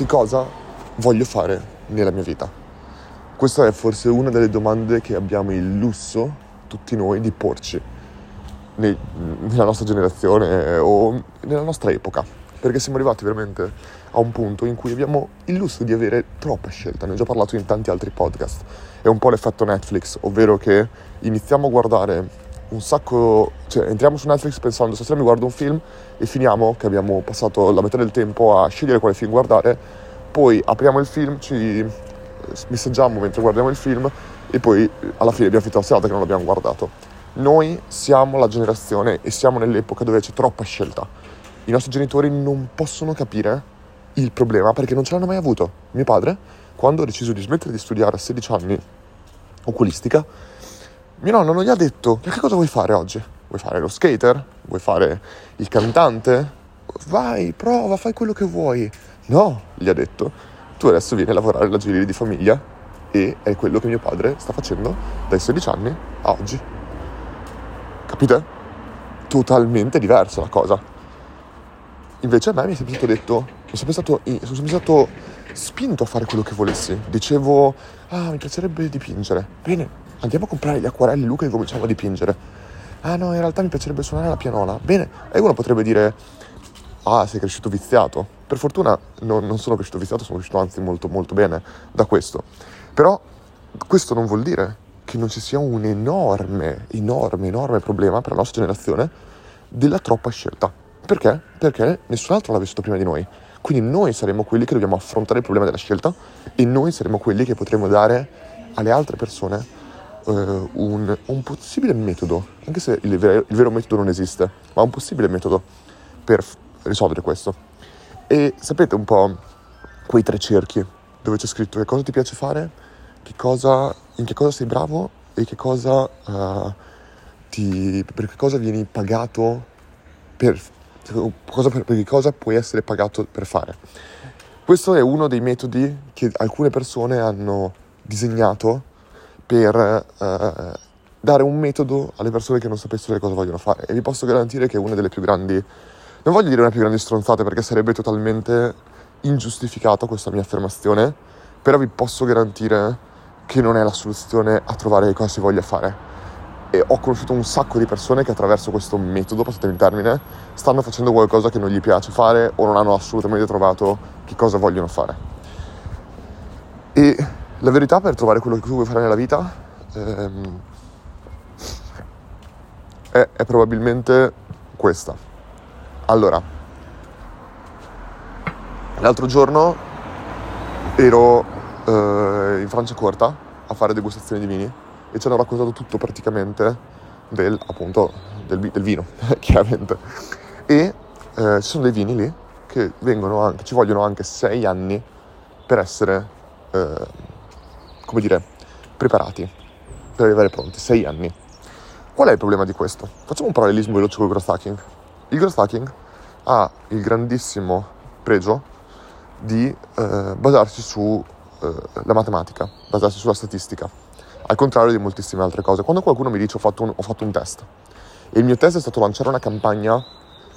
che cosa voglio fare nella mia vita? Questa è forse una delle domande che abbiamo il lusso, tutti noi, di porci nei, nella nostra generazione o nella nostra epoca. Perché siamo arrivati veramente a un punto in cui abbiamo il lusso di avere troppa scelta. Ne ho già parlato in tanti altri podcast. È un po' l'effetto Netflix, ovvero che iniziamo a guardare un sacco, cioè entriamo su Netflix pensando stasera mi guardo un film e finiamo che abbiamo passato la metà del tempo a scegliere quale film guardare, poi apriamo il film, ci messaggiamo mentre guardiamo il film e poi alla fine abbiamo finito la serata che non l'abbiamo guardato. Noi siamo la generazione e siamo nell'epoca dove c'è troppa scelta. I nostri genitori non possono capire il problema perché non ce l'hanno mai avuto. Mio padre, quando ha deciso di smettere di studiare a 16 anni oculistica, mio nonno non gli ha detto che cosa vuoi fare oggi? Vuoi fare lo skater? Vuoi fare il cantante? Vai, prova, fai quello che vuoi. No, gli ha detto, tu adesso vieni a lavorare alla gioielleria di famiglia e è quello che mio padre sta facendo dai 16 anni a oggi. Capite? Totalmente diversa la cosa. Invece a me mi è sempre stato detto, sono sempre stato, sono sempre stato spinto a fare quello che volessi. Dicevo, ah, mi piacerebbe dipingere. Bene, andiamo a comprare gli acquarelli Luca e cominciamo a dipingere. Ah no, in realtà mi piacerebbe suonare la pianola. Bene, e uno potrebbe dire, ah, sei cresciuto viziato. Per fortuna non, non sono cresciuto viziato, sono cresciuto anzi molto molto bene da questo. Però questo non vuol dire che non ci sia un enorme, enorme, enorme problema per la nostra generazione della troppa scelta. Perché? Perché nessun altro l'ha vissuto prima di noi. Quindi noi saremo quelli che dobbiamo affrontare il problema della scelta e noi saremo quelli che potremo dare alle altre persone uh, un, un, possibile metodo, anche se il vero, il vero, metodo non esiste, ma un possibile metodo per f- risolvere questo. E sapete un po' quei tre cerchi dove c'è scritto che cosa ti piace fare, che cosa, in che cosa sei bravo e che cosa, uh, ti, per che cosa vieni pagato per, cosa, per, per che cosa puoi essere pagato per fare. Questo è uno dei metodi che alcune persone hanno disegnato per eh, dare un metodo alle persone che non sapessero che cosa vogliono fare. E vi posso garantire che è una delle più grandi, non voglio dire una più grandi stronzate perché sarebbe totalmente ingiustificata questa mia affermazione, però vi posso garantire che non è la soluzione a trovare cosa si voglia fare. E ho conosciuto un sacco di persone che attraverso questo metodo, passatemi il termine, stanno facendo qualcosa che non gli piace fare o non hanno assolutamente trovato che cosa vogliono fare. E la verità per trovare quello che tu vuoi fare nella vita ehm, è, è probabilmente questa. Allora, l'altro giorno ero eh, in Francia Corta a fare degustazioni di vini e ci hanno raccontato tutto praticamente del, appunto, del, del vino, chiaramente. E eh, ci sono dei vini lì che vengono anche, ci vogliono anche sei anni per essere eh, come dire, preparati per arrivare pronti, sei anni. Qual è il problema di questo? Facciamo un parallelismo veloce con il growth hacking. Il growth hacking ha il grandissimo pregio di eh, basarsi sulla eh, matematica, basarsi sulla statistica, al contrario di moltissime altre cose. Quando qualcuno mi dice ho fatto un, ho fatto un test e il mio test è stato lanciare una campagna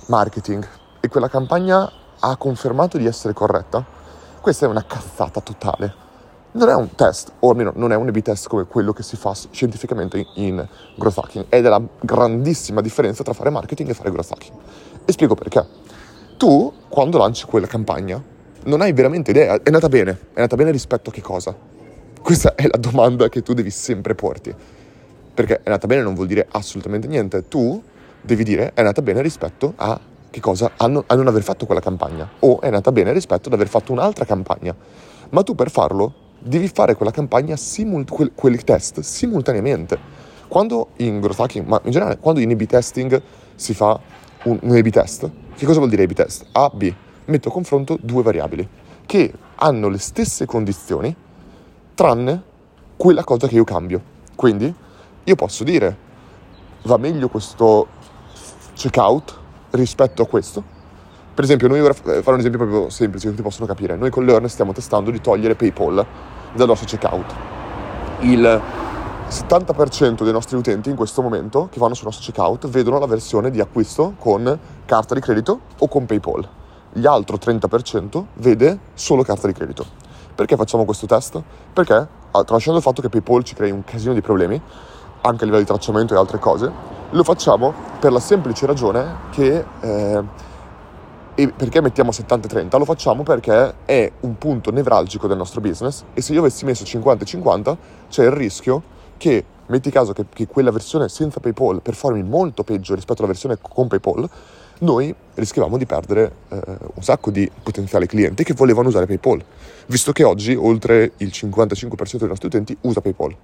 marketing e quella campagna ha confermato di essere corretta, questa è una cazzata totale non è un test, o almeno non è un A-B test come quello che si fa scientificamente in growth hacking. Ed è la grandissima differenza tra fare marketing e fare growth hacking. E spiego perché. Tu, quando lanci quella campagna, non hai veramente idea. È andata bene. È andata bene rispetto a che cosa? Questa è la domanda che tu devi sempre porti. Perché è andata bene non vuol dire assolutamente niente. Tu devi dire è andata bene rispetto a che cosa? A non, a non aver fatto quella campagna. O è andata bene rispetto ad aver fatto un'altra campagna. Ma tu per farlo devi fare quella campagna, simul- quel, quel test simultaneamente. Quando in growth hacking, ma in generale, quando in A-B testing si fa un, un A-B test, che cosa vuol dire A-B test? A, B, metto a confronto due variabili che hanno le stesse condizioni, tranne quella cosa che io cambio. Quindi io posso dire, va meglio questo checkout rispetto a questo, per esempio, noi ora fare un esempio proprio semplice che tutti possono capire. Noi con Learn stiamo testando di togliere PayPal dal nostro checkout. Il 70% dei nostri utenti in questo momento che vanno sul nostro checkout vedono la versione di acquisto con carta di credito o con PayPal. gli altro 30% vede solo carta di credito. Perché facciamo questo test? Perché, tralasciando il fatto che PayPal ci crei un casino di problemi, anche a livello di tracciamento e altre cose, lo facciamo per la semplice ragione che... Eh, e perché mettiamo 70-30? Lo facciamo perché è un punto nevralgico del nostro business e se io avessi messo 50-50 c'è il rischio che, metti caso che, che quella versione senza PayPal performi molto peggio rispetto alla versione con PayPal, noi rischiavamo di perdere eh, un sacco di potenziali clienti che volevano usare PayPal, visto che oggi oltre il 55% dei nostri utenti usa PayPal.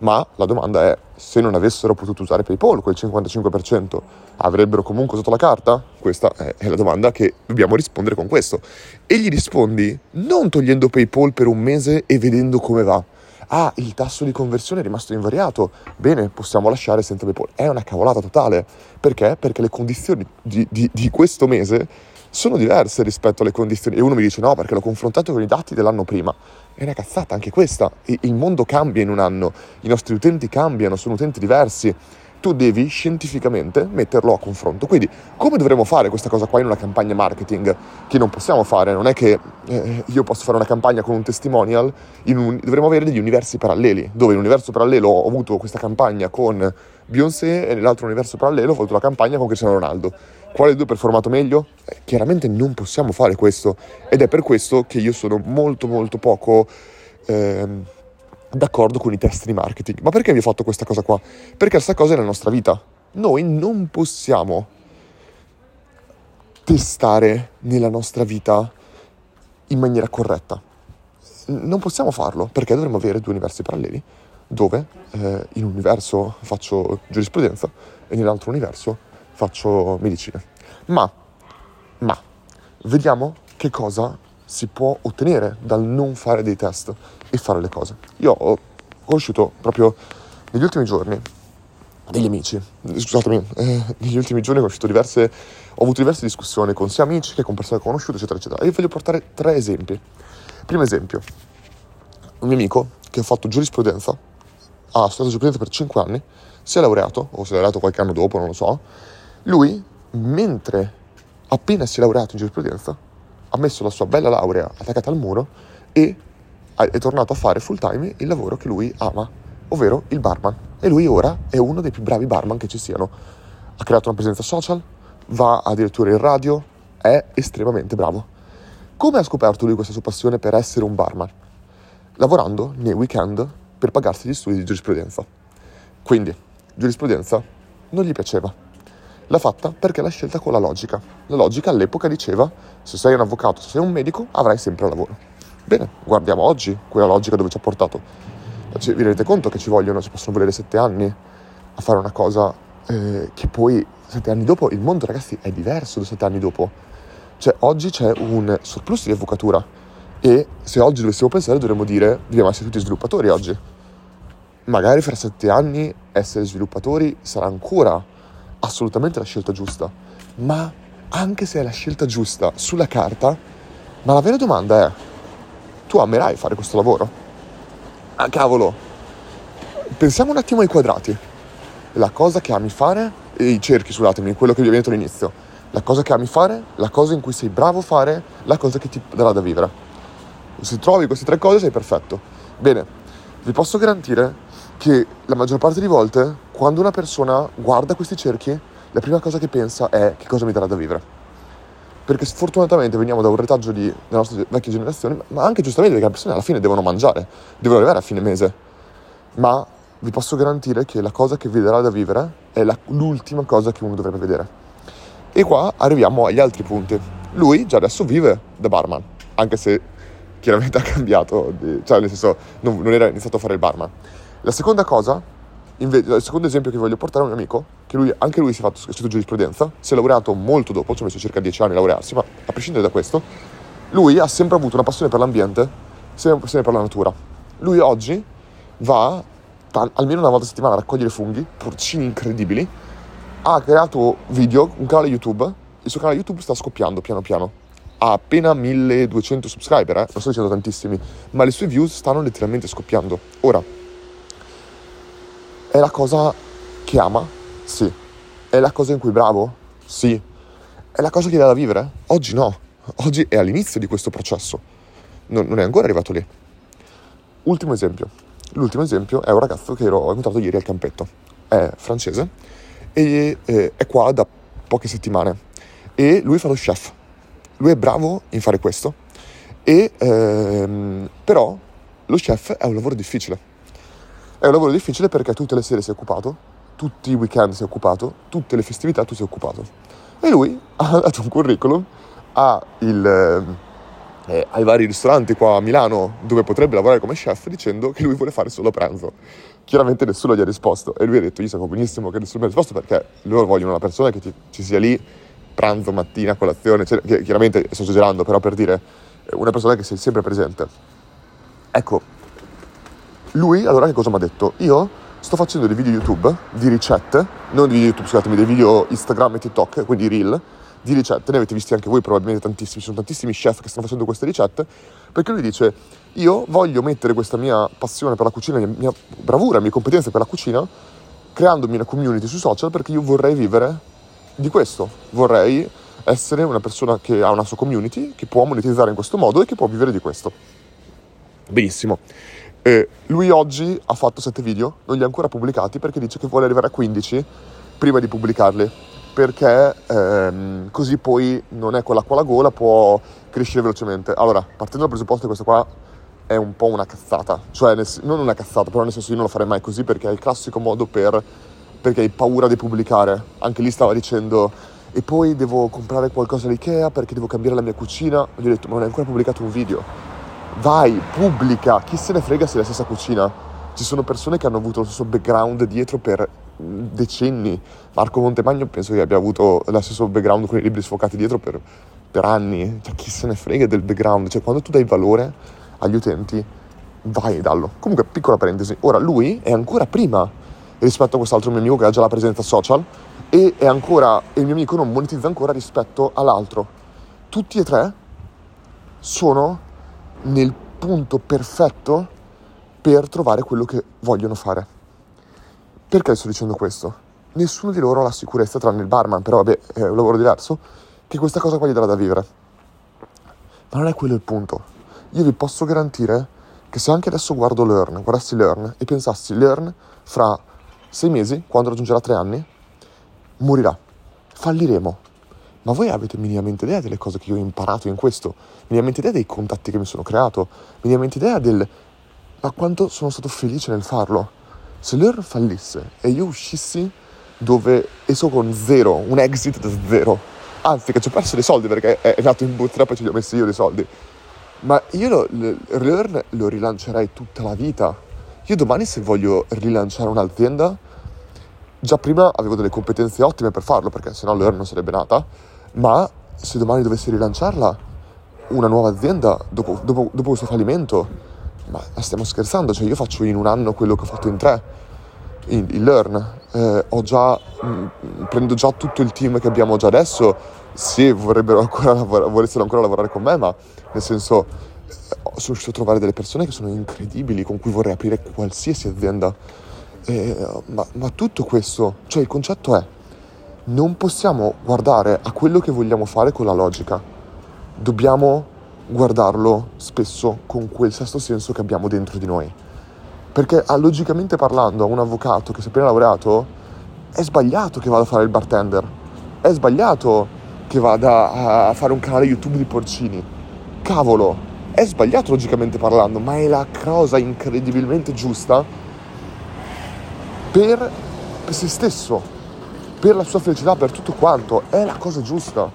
Ma la domanda è, se non avessero potuto usare PayPal, quel 55% avrebbero comunque usato la carta? Questa è la domanda che dobbiamo rispondere con questo. E gli rispondi non togliendo PayPal per un mese e vedendo come va, ah, il tasso di conversione è rimasto invariato, bene, possiamo lasciare senza PayPal. È una cavolata totale. Perché? Perché le condizioni di, di, di questo mese sono diverse rispetto alle condizioni. E uno mi dice no, perché l'ho confrontato con i dati dell'anno prima. È una cazzata anche questa. Il mondo cambia in un anno, i nostri utenti cambiano, sono utenti diversi tu devi scientificamente metterlo a confronto. Quindi come dovremmo fare questa cosa qua in una campagna marketing che non possiamo fare? Non è che eh, io posso fare una campagna con un testimonial, un, dovremmo avere degli universi paralleli, dove in un universo parallelo ho avuto questa campagna con Beyoncé e nell'altro universo parallelo ho avuto la campagna con Cristiano Ronaldo. Quale due ha performato meglio? Eh, chiaramente non possiamo fare questo ed è per questo che io sono molto molto poco... Eh, d'accordo con i test di marketing. Ma perché vi ho fatto questa cosa qua? Perché questa cosa è la nostra vita. Noi non possiamo testare nella nostra vita in maniera corretta. Non possiamo farlo perché dovremmo avere due universi paralleli dove eh, in un universo faccio giurisprudenza e nell'altro universo faccio medicina. Ma, ma, vediamo che cosa si può ottenere dal non fare dei test e fare le cose. Io ho conosciuto proprio negli ultimi giorni degli amici, scusatemi, eh, negli ultimi giorni ho diverse, ho avuto diverse discussioni con sia amici che con persone conosciuto, eccetera, eccetera. Io voglio portare tre esempi. Primo esempio, un mio amico che ha fatto giurisprudenza, ha studiato giurisprudenza per 5 anni, si è laureato, o si è laureato qualche anno dopo, non lo so. Lui, mentre appena si è laureato in giurisprudenza, ha messo la sua bella laurea attaccata al muro e è tornato a fare full time il lavoro che lui ama, ovvero il barman. E lui ora è uno dei più bravi barman che ci siano. Ha creato una presenza social, va addirittura in radio, è estremamente bravo. Come ha scoperto lui questa sua passione per essere un barman? Lavorando nei weekend per pagarsi gli studi di giurisprudenza. Quindi, giurisprudenza non gli piaceva L'ha fatta perché l'ha scelta con la logica. La logica all'epoca diceva se sei un avvocato, se sei un medico, avrai sempre lavoro. Bene, guardiamo oggi quella logica dove ci ha portato. Vi rendete conto che ci vogliono, ci possono volere sette anni a fare una cosa eh, che poi sette anni dopo il mondo ragazzi è diverso da sette anni dopo. Cioè oggi c'è un surplus di avvocatura e se oggi dovessimo pensare dovremmo dire dobbiamo essere tutti sviluppatori oggi. Magari fra sette anni essere sviluppatori sarà ancora assolutamente la scelta giusta, ma anche se è la scelta giusta sulla carta, ma la vera domanda è, tu amerai fare questo lavoro? Ah cavolo, pensiamo un attimo ai quadrati. La cosa che ami fare, i cerchi, scusatemi, quello che vi ho detto all'inizio, la cosa che ami fare, la cosa in cui sei bravo a fare, la cosa che ti darà da vivere. Se trovi queste tre cose sei perfetto. Bene, vi posso garantire che la maggior parte delle volte quando una persona guarda questi cerchi, la prima cosa che pensa è che cosa mi darà da vivere. Perché sfortunatamente veniamo da un retaggio di, della nostra vecchia generazione, ma anche giustamente perché le persone alla fine devono mangiare, devono arrivare a fine mese. Ma vi posso garantire che la cosa che vi darà da vivere è la, l'ultima cosa che uno dovrebbe vedere. E qua arriviamo agli altri punti. Lui già adesso vive da barman, anche se chiaramente ha cambiato, cioè nel senso non, non era iniziato a fare il barman la seconda cosa, invece, il secondo esempio che voglio portare è un amico, che lui, anche lui si è fatto studio giurisprudenza, si è laureato molto dopo, ci ha messo circa 10 anni a laurearsi, ma a prescindere da questo, lui ha sempre avuto una passione per l'ambiente, sempre una passione per la natura. Lui oggi va almeno una volta a settimana a raccogliere funghi, porcini incredibili, ha creato video, un canale YouTube, il suo canale YouTube sta scoppiando piano piano. Ha appena 1200 subscriber, eh? non sto dicendo tantissimi, ma le sue views stanno letteralmente scoppiando. Ora, è la cosa che ama? Sì. È la cosa in cui è bravo? Sì. È la cosa che dà da vivere? Oggi no. Oggi è all'inizio di questo processo, non, non è ancora arrivato lì. Ultimo esempio. L'ultimo esempio è un ragazzo che ho incontrato ieri al campetto. È francese e eh, è qua da poche settimane e lui fa lo chef. Lui è bravo in fare questo e ehm, però lo chef è un lavoro difficile. È un lavoro difficile perché tutte le sere sei occupato, tutti i weekend sei occupato, tutte le festività tu sei occupato. E lui ha dato un curriculum il, eh, ai vari ristoranti qua a Milano dove potrebbe lavorare come chef dicendo che lui vuole fare solo pranzo. Chiaramente nessuno gli ha risposto e lui ha detto io sapevo benissimo che nessuno mi ha risposto perché loro vogliono una persona che ti, ci sia lì pranzo, mattina, colazione, cioè, chiaramente sto esagerando però per dire eh, una persona che sia sempre presente. Ecco, lui allora che cosa mi ha detto? Io sto facendo dei video YouTube di ricette, non di video YouTube, scusatemi, dei video Instagram e TikTok, quindi reel, di ricette, ne avete visti anche voi probabilmente tantissimi, ci sono tantissimi chef che stanno facendo queste ricette, perché lui dice io voglio mettere questa mia passione per la cucina, la mia bravura, mie competenze per la cucina, creandomi una community sui social perché io vorrei vivere di questo, vorrei essere una persona che ha una sua community, che può monetizzare in questo modo e che può vivere di questo. Benissimo. Eh, lui oggi ha fatto 7 video, non li ha ancora pubblicati perché dice che vuole arrivare a 15 prima di pubblicarli perché ehm, così poi non è con l'acqua alla gola, può crescere velocemente. Allora, partendo dal presupposto che questa qua è un po' una cazzata, cioè nel, non una cazzata, però nel senso io non lo farei mai così perché è il classico modo per perché hai paura di pubblicare. Anche lì stava dicendo e poi devo comprare qualcosa all'IKEA perché devo cambiare la mia cucina. Gli ho detto ma non hai ancora pubblicato un video. Vai, pubblica, chi se ne frega se è la stessa cucina. Ci sono persone che hanno avuto lo stesso background dietro per decenni. Marco Montemagno penso che abbia avuto lo stesso background con i libri sfocati dietro per, per anni. Cioè, chi se ne frega del background? Cioè, quando tu dai valore agli utenti, vai e dallo. Comunque, piccola parentesi. Ora, lui è ancora prima rispetto a quest'altro mio amico che ha già la presenza social e è ancora, e il mio amico non monetizza ancora rispetto all'altro. Tutti e tre sono nel punto perfetto per trovare quello che vogliono fare. Perché sto dicendo questo? Nessuno di loro ha la sicurezza, tranne il barman, però vabbè, è un lavoro diverso, che questa cosa qua gli darà da vivere. Ma non è quello il punto. Io vi posso garantire che se anche adesso guardo Learn, guardassi Learn e pensassi Learn fra sei mesi, quando raggiungerà tre anni, morirà. Falliremo. Ma voi avete minimamente idea delle cose che io ho imparato in questo? Minimamente idea dei contatti che mi sono creato? Minimamente idea del... Ma quanto sono stato felice nel farlo? Se Learn fallisse e io uscissi dove esco con zero, un exit da zero, anzi che ci ho perso dei soldi perché è, nato in bootstrap e ce li ho messi io dei soldi, ma io lo, Learn lo rilancerei tutta la vita. Io domani se voglio rilanciare un'azienda, già prima avevo delle competenze ottime per farlo perché sennò Learn non sarebbe nata, ma se domani dovessi rilanciarla, una nuova azienda dopo, dopo, dopo questo fallimento, ma stiamo scherzando, cioè io faccio in un anno quello che ho fatto in tre, in, in Learn, eh, ho già, mh, mm, prendo già tutto il team che abbiamo già adesso, se vorrebbero ancora lavorare, volessero ancora lavorare con me, ma nel senso eh, sono riuscito a trovare delle persone che sono incredibili, con cui vorrei aprire qualsiasi azienda. Eh, ma, ma tutto questo, cioè il concetto è, non possiamo guardare a quello che vogliamo fare con la logica, dobbiamo guardarlo spesso con quel sesto senso che abbiamo dentro di noi. Perché ah, logicamente parlando a un avvocato che si è appena laureato è sbagliato che vada a fare il bartender, è sbagliato che vada a fare un canale YouTube di porcini. Cavolo, è sbagliato logicamente parlando, ma è la cosa incredibilmente giusta per, per se stesso, per la sua felicità, per tutto quanto. È la cosa giusta.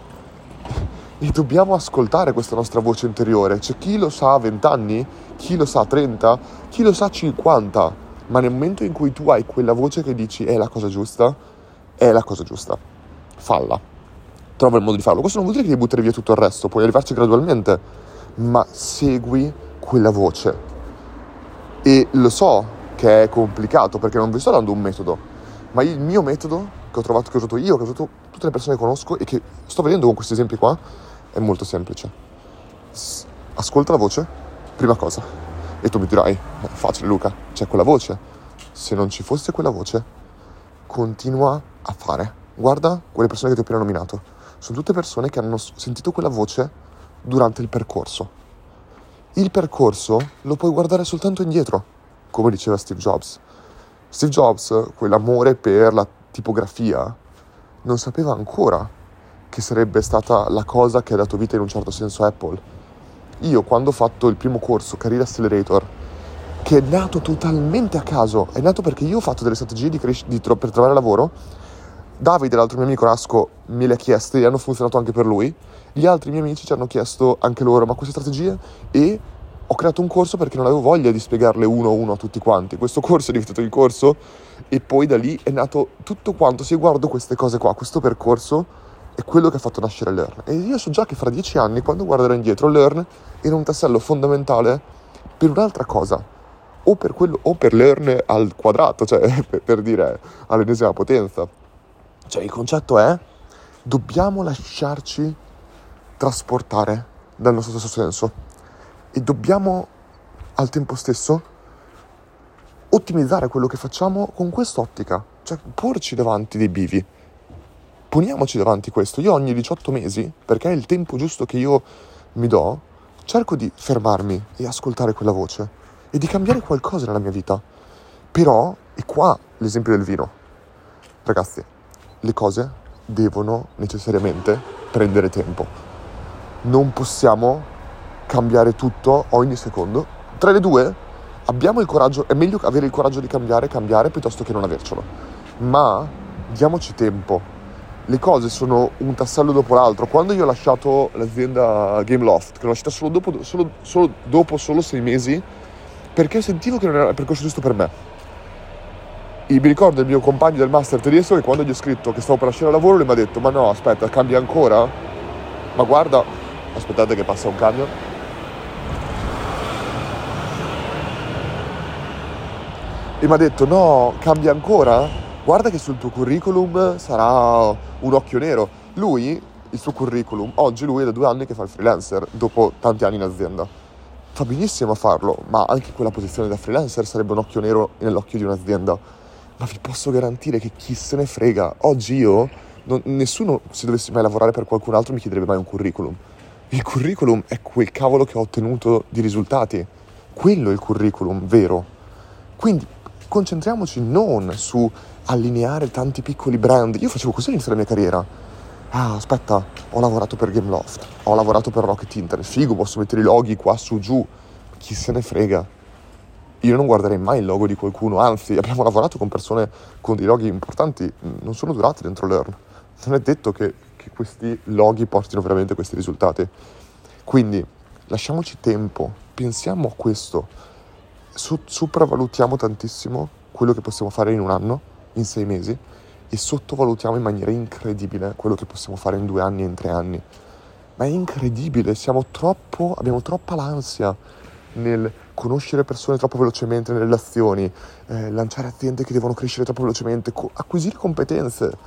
E dobbiamo ascoltare questa nostra voce interiore. C'è chi lo sa a 20 anni, chi lo sa a 30, chi lo sa a 50. Ma nel momento in cui tu hai quella voce che dici è la cosa giusta, è la cosa giusta. Falla. Trova il modo di farlo. Questo non vuol dire che devi buttare via tutto il resto, puoi arrivarci gradualmente, ma segui quella voce. E lo so che è complicato perché non vi sto dando un metodo, ma il mio metodo che ho trovato, che ho usato io, che ho usato tutte le persone che conosco e che sto vedendo con questi esempi qua, è molto semplice. Ascolta la voce, prima cosa. E tu mi dirai, è facile Luca, c'è quella voce. Se non ci fosse quella voce, continua a fare. Guarda quelle persone che ti ho appena nominato. Sono tutte persone che hanno sentito quella voce durante il percorso. Il percorso lo puoi guardare soltanto indietro, come diceva Steve Jobs. Steve Jobs, quell'amore per la tipografia, non sapeva ancora che sarebbe stata la cosa che ha dato vita in un certo senso a Apple. Io quando ho fatto il primo corso, Career Accelerator, che è nato totalmente a caso, è nato perché io ho fatto delle strategie di cres- di tro- per trovare lavoro, Davide, l'altro mio amico Rasco, me le ha chieste e hanno funzionato anche per lui, gli altri miei amici ci hanno chiesto anche loro ma queste strategie? E ho creato un corso perché non avevo voglia di spiegarle uno a uno a tutti quanti. Questo corso è diventato il corso e poi da lì è nato tutto quanto. Se guardo queste cose qua, questo percorso è quello che ha fatto nascere Learn. E io so già che fra dieci anni, quando guarderò indietro, Learn era un tassello fondamentale per un'altra cosa. O per, quello, o per Learn al quadrato, cioè per, per dire all'ennesima potenza. Cioè il concetto è dobbiamo lasciarci trasportare dal nostro stesso senso e dobbiamo al tempo stesso ottimizzare quello che facciamo con quest'ottica, cioè porci davanti dei bivi. Poniamoci davanti questo. Io ogni 18 mesi, perché è il tempo giusto che io mi do, cerco di fermarmi e ascoltare quella voce e di cambiare qualcosa nella mia vita. Però, e qua l'esempio del vino. Ragazzi, le cose devono necessariamente prendere tempo. Non possiamo cambiare tutto ogni secondo. Tra le due abbiamo il coraggio, è meglio avere il coraggio di cambiare, cambiare piuttosto che non avercelo. Ma diamoci tempo. Le cose sono un tassello dopo l'altro. Quando io ho lasciato l'azienda Gameloft, che l'ho lasciata solo dopo, solo, solo dopo solo sei mesi, perché sentivo che non era il percorso giusto per me. E mi ricordo il mio compagno del master tedesco che quando gli ho scritto che stavo per lasciare il lavoro, lui mi ha detto: Ma no, aspetta, cambia ancora? Ma guarda, aspettate che passa un camion. E mi ha detto no, cambia ancora? Guarda che sul tuo curriculum sarà un occhio nero. Lui, il suo curriculum, oggi lui è da due anni che fa il freelancer, dopo tanti anni in azienda. Fa benissimo a farlo, ma anche quella posizione da freelancer sarebbe un occhio nero nell'occhio di un'azienda. Ma vi posso garantire che chi se ne frega. Oggi io, non, nessuno, se dovessi mai lavorare per qualcun altro, mi chiederebbe mai un curriculum. Il curriculum è quel cavolo che ho ottenuto di risultati. Quello è il curriculum vero. Quindi concentriamoci non su allineare tanti piccoli brand. Io facevo così all'inizio della mia carriera. Ah, aspetta, ho lavorato per Gameloft, ho lavorato per Rocket Internet, figo, posso mettere i loghi qua su giù. Chi se ne frega? Io non guarderei mai il logo di qualcuno, anzi, abbiamo lavorato con persone con dei loghi importanti, non sono durati dentro Learn. Non è detto che, che questi loghi portino veramente questi risultati. Quindi lasciamoci tempo, pensiamo a questo so- sopravvalutiamo tantissimo quello che possiamo fare in un anno, in sei mesi, e sottovalutiamo in maniera incredibile quello che possiamo fare in due anni in tre anni. Ma è incredibile, troppo, abbiamo troppa l'ansia nel conoscere persone troppo velocemente nelle relazioni, eh, lanciare aziende che devono crescere troppo velocemente, co- acquisire competenze.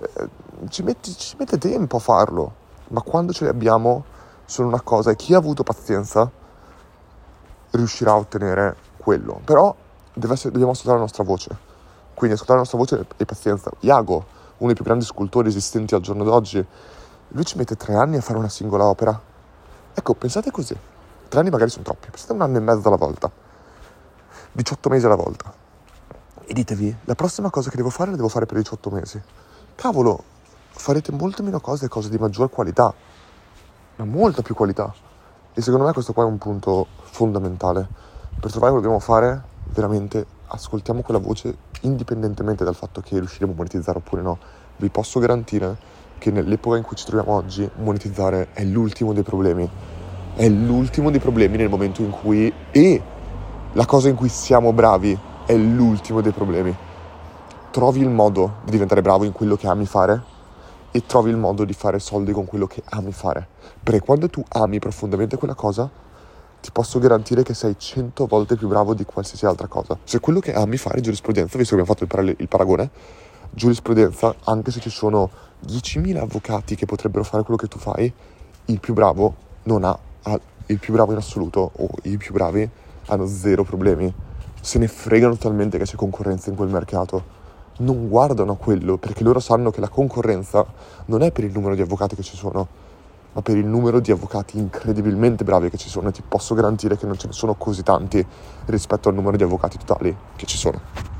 Eh, ci, metti, ci mette tempo a farlo, ma quando ce le abbiamo sono una cosa e chi ha avuto pazienza riuscirà a ottenere quello. Però essere, dobbiamo ascoltare la nostra voce. Quindi ascoltare la nostra voce e pazienza. Iago, uno dei più grandi scultori esistenti al giorno d'oggi, lui ci mette tre anni a fare una singola opera. Ecco, pensate così. Tre anni magari sono troppi, pensate un anno e mezzo alla volta. 18 mesi alla volta. E ditevi, la prossima cosa che devo fare la devo fare per 18 mesi. Cavolo, farete molte meno cose e cose di maggior qualità. Ma molta più qualità. E secondo me questo qua è un punto fondamentale. Per trovare quello che dobbiamo fare, veramente ascoltiamo quella voce indipendentemente dal fatto che riusciremo a monetizzare oppure no. Vi posso garantire che nell'epoca in cui ci troviamo oggi, monetizzare è l'ultimo dei problemi. È l'ultimo dei problemi nel momento in cui... E la cosa in cui siamo bravi è l'ultimo dei problemi. Trovi il modo di diventare bravo in quello che ami fare e trovi il modo di fare soldi con quello che ami fare. Perché quando tu ami profondamente quella cosa, ti posso garantire che sei cento volte più bravo di qualsiasi altra cosa. Se quello che ami fare giurisprudenza, visto che abbiamo fatto il, parale- il paragone, giurisprudenza, anche se ci sono 10.000 avvocati che potrebbero fare quello che tu fai, il più bravo non ha, ha il più bravo in assoluto o i più bravi hanno zero problemi. Se ne fregano totalmente che c'è concorrenza in quel mercato non guardano a quello perché loro sanno che la concorrenza non è per il numero di avvocati che ci sono, ma per il numero di avvocati incredibilmente bravi che ci sono e ti posso garantire che non ce ne sono così tanti rispetto al numero di avvocati totali che ci sono.